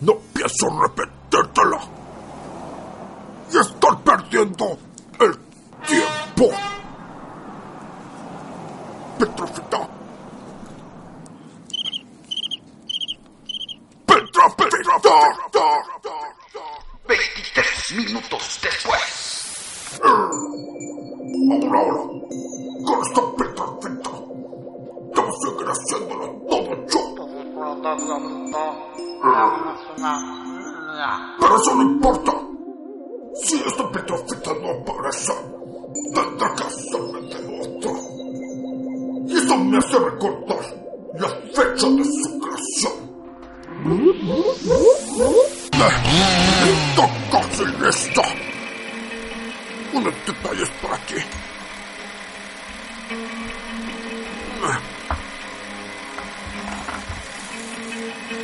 No pienso repetírtela. Y estoy perdiendo el tiempo. Petrofita. Petrofita. 23 minutos después. Pero eso no importa. Si esta Petrofita no aparece, tendré que hacerme de otro. Y eso me hace recordar la fecha de su creación. Está casi lista. Unos detalles para ti.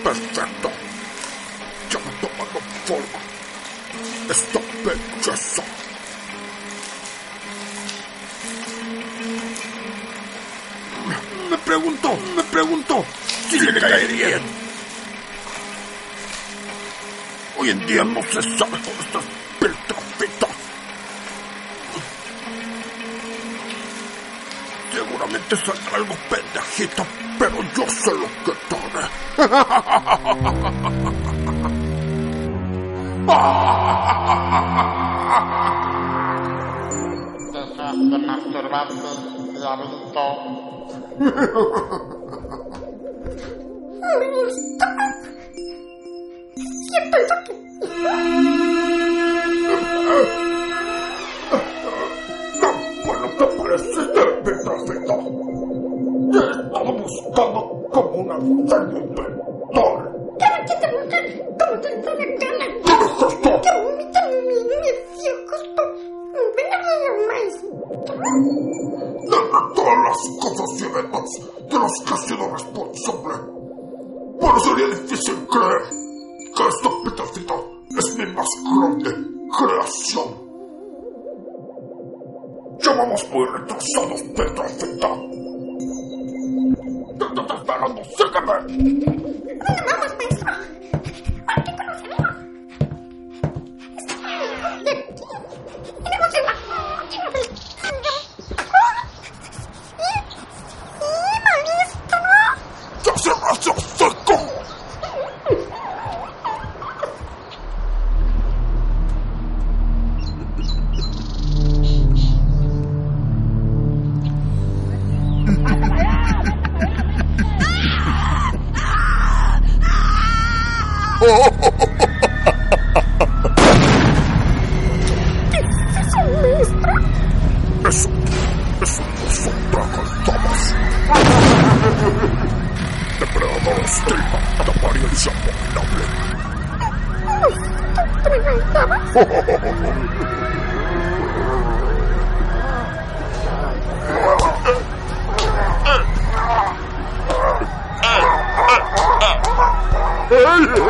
Perfecto. Ya me tomando forma. Esta belleza. Me pregunto, me pregunto si le caería bien. Hoy en día no se sabe con estas petrofitas. Seguramente saldrá algo pendejito, pero yo sé lo que tarde. Deja de masturbarte, diablito. De todas las cosas y eventos de los que he sido responsable. Sería difícil creer que esta Petrofita es mi más grande creación. Ya vamos muy retrasados, Petrofita. Te estoy esperando, sígueme. Oh, oh, oh, oh. ¡No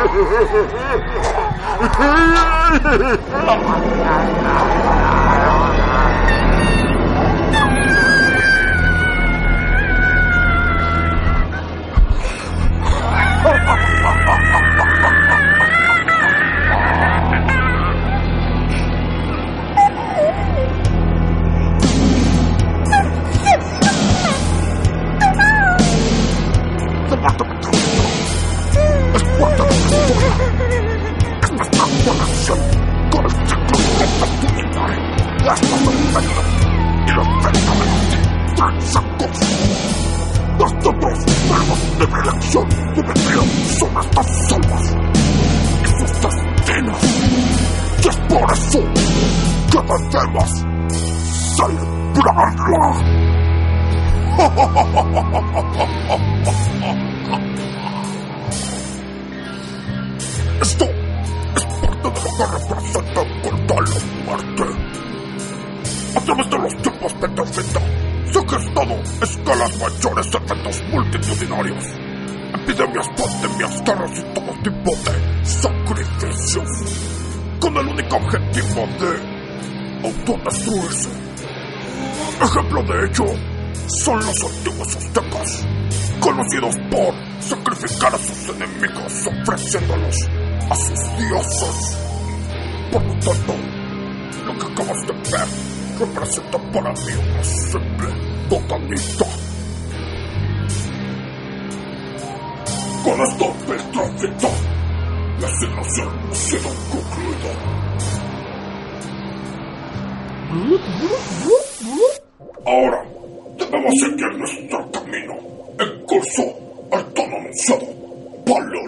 Nosotros vamos de relación, de relación, somos dos somos. Esos destinos. Y es por eso que debemos celebrarla. Parte de lo que representa contra la muerte. A través de los tiempos Petafeta se han gestado escalas mayores eventos multitudinarios, epidemias, pandemias, guerras y todo tipo de sacrificios, con el único objetivo de autodestruirse. Ejemplo de ello son los antiguos aztecas, conocidos por sacrificar a sus enemigos ofreciéndolos a sus dioses. Por lo que acabas de ver representa para mí una simple botanita. Con esta petrofita, la asignación ha sido concluida. Ahora, debemos seguir nuestro camino en curso al tan anunciado paleolítico.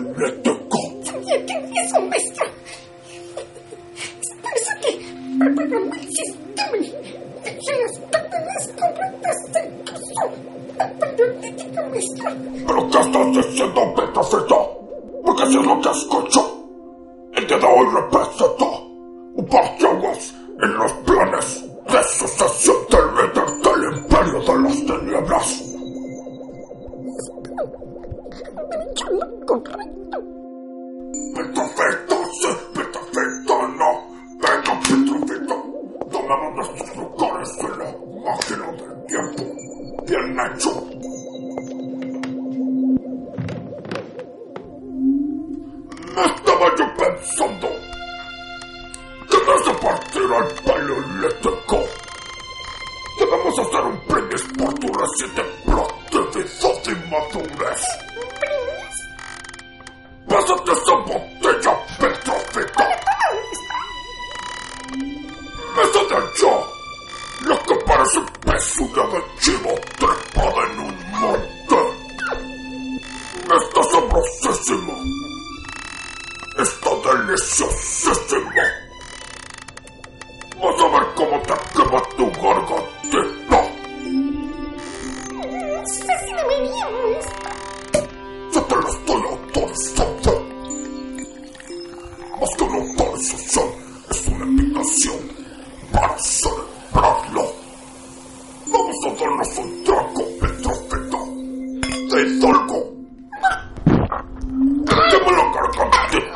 Un parteaguas en los planes de sucesión del líder del Imperio de las Tinieblas. Sí, no. Venga, nuestros en la máquina del tiempo. Bien hecho. Cómo te quema tu gargantita. Yo te lo estoy autorizando. Más que una autorización, es una invitación para celebrarlo. Vamos a darnos un trago, Petrofita. De Hidalgo. Quédame la gargantita.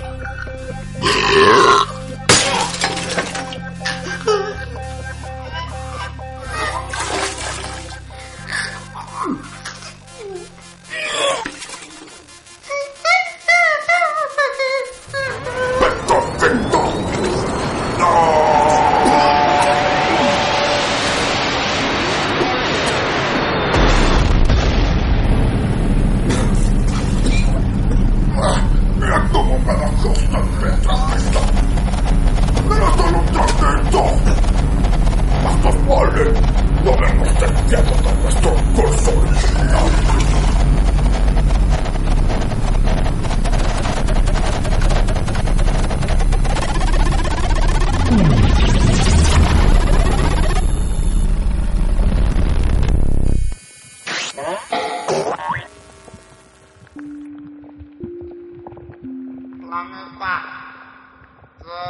Brrr.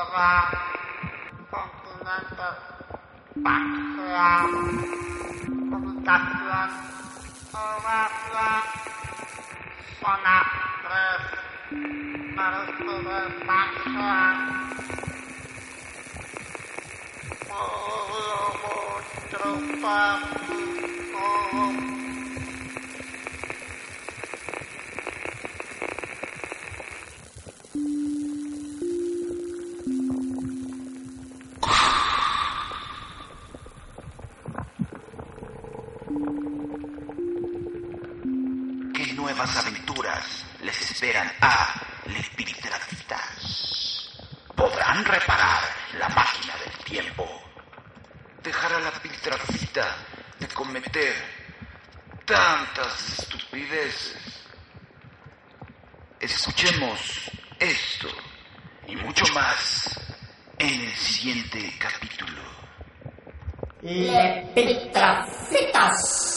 ora kontinente paksa kebutuhan ora kuwa ana terus harus kuwa paksa Oh, oh, oh, oh, oh, oh, oh, oh, oh, oh, oh, oh, oh, oh tantas estupideces. Escuchemos esto y mucho más en el siguiente capítulo. Le Pitrafitas.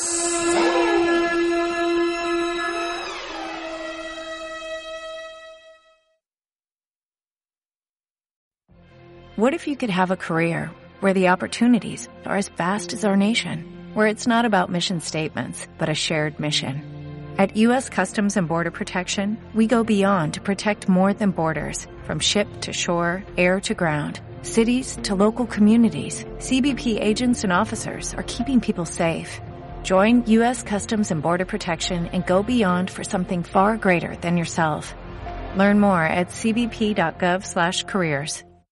What if you could have a career where the opportunities are as vast as our nation, where it's not about mission statements, but a shared mission? At U.S. Customs and Border Protection, we go beyond to protect more than borders, from ship to shore, air to ground, cities to local communities. CBP agents and officers are keeping people safe. Join U.S. Customs and Border Protection and go beyond for something far greater than yourself. Learn more at cbp.gov/careers.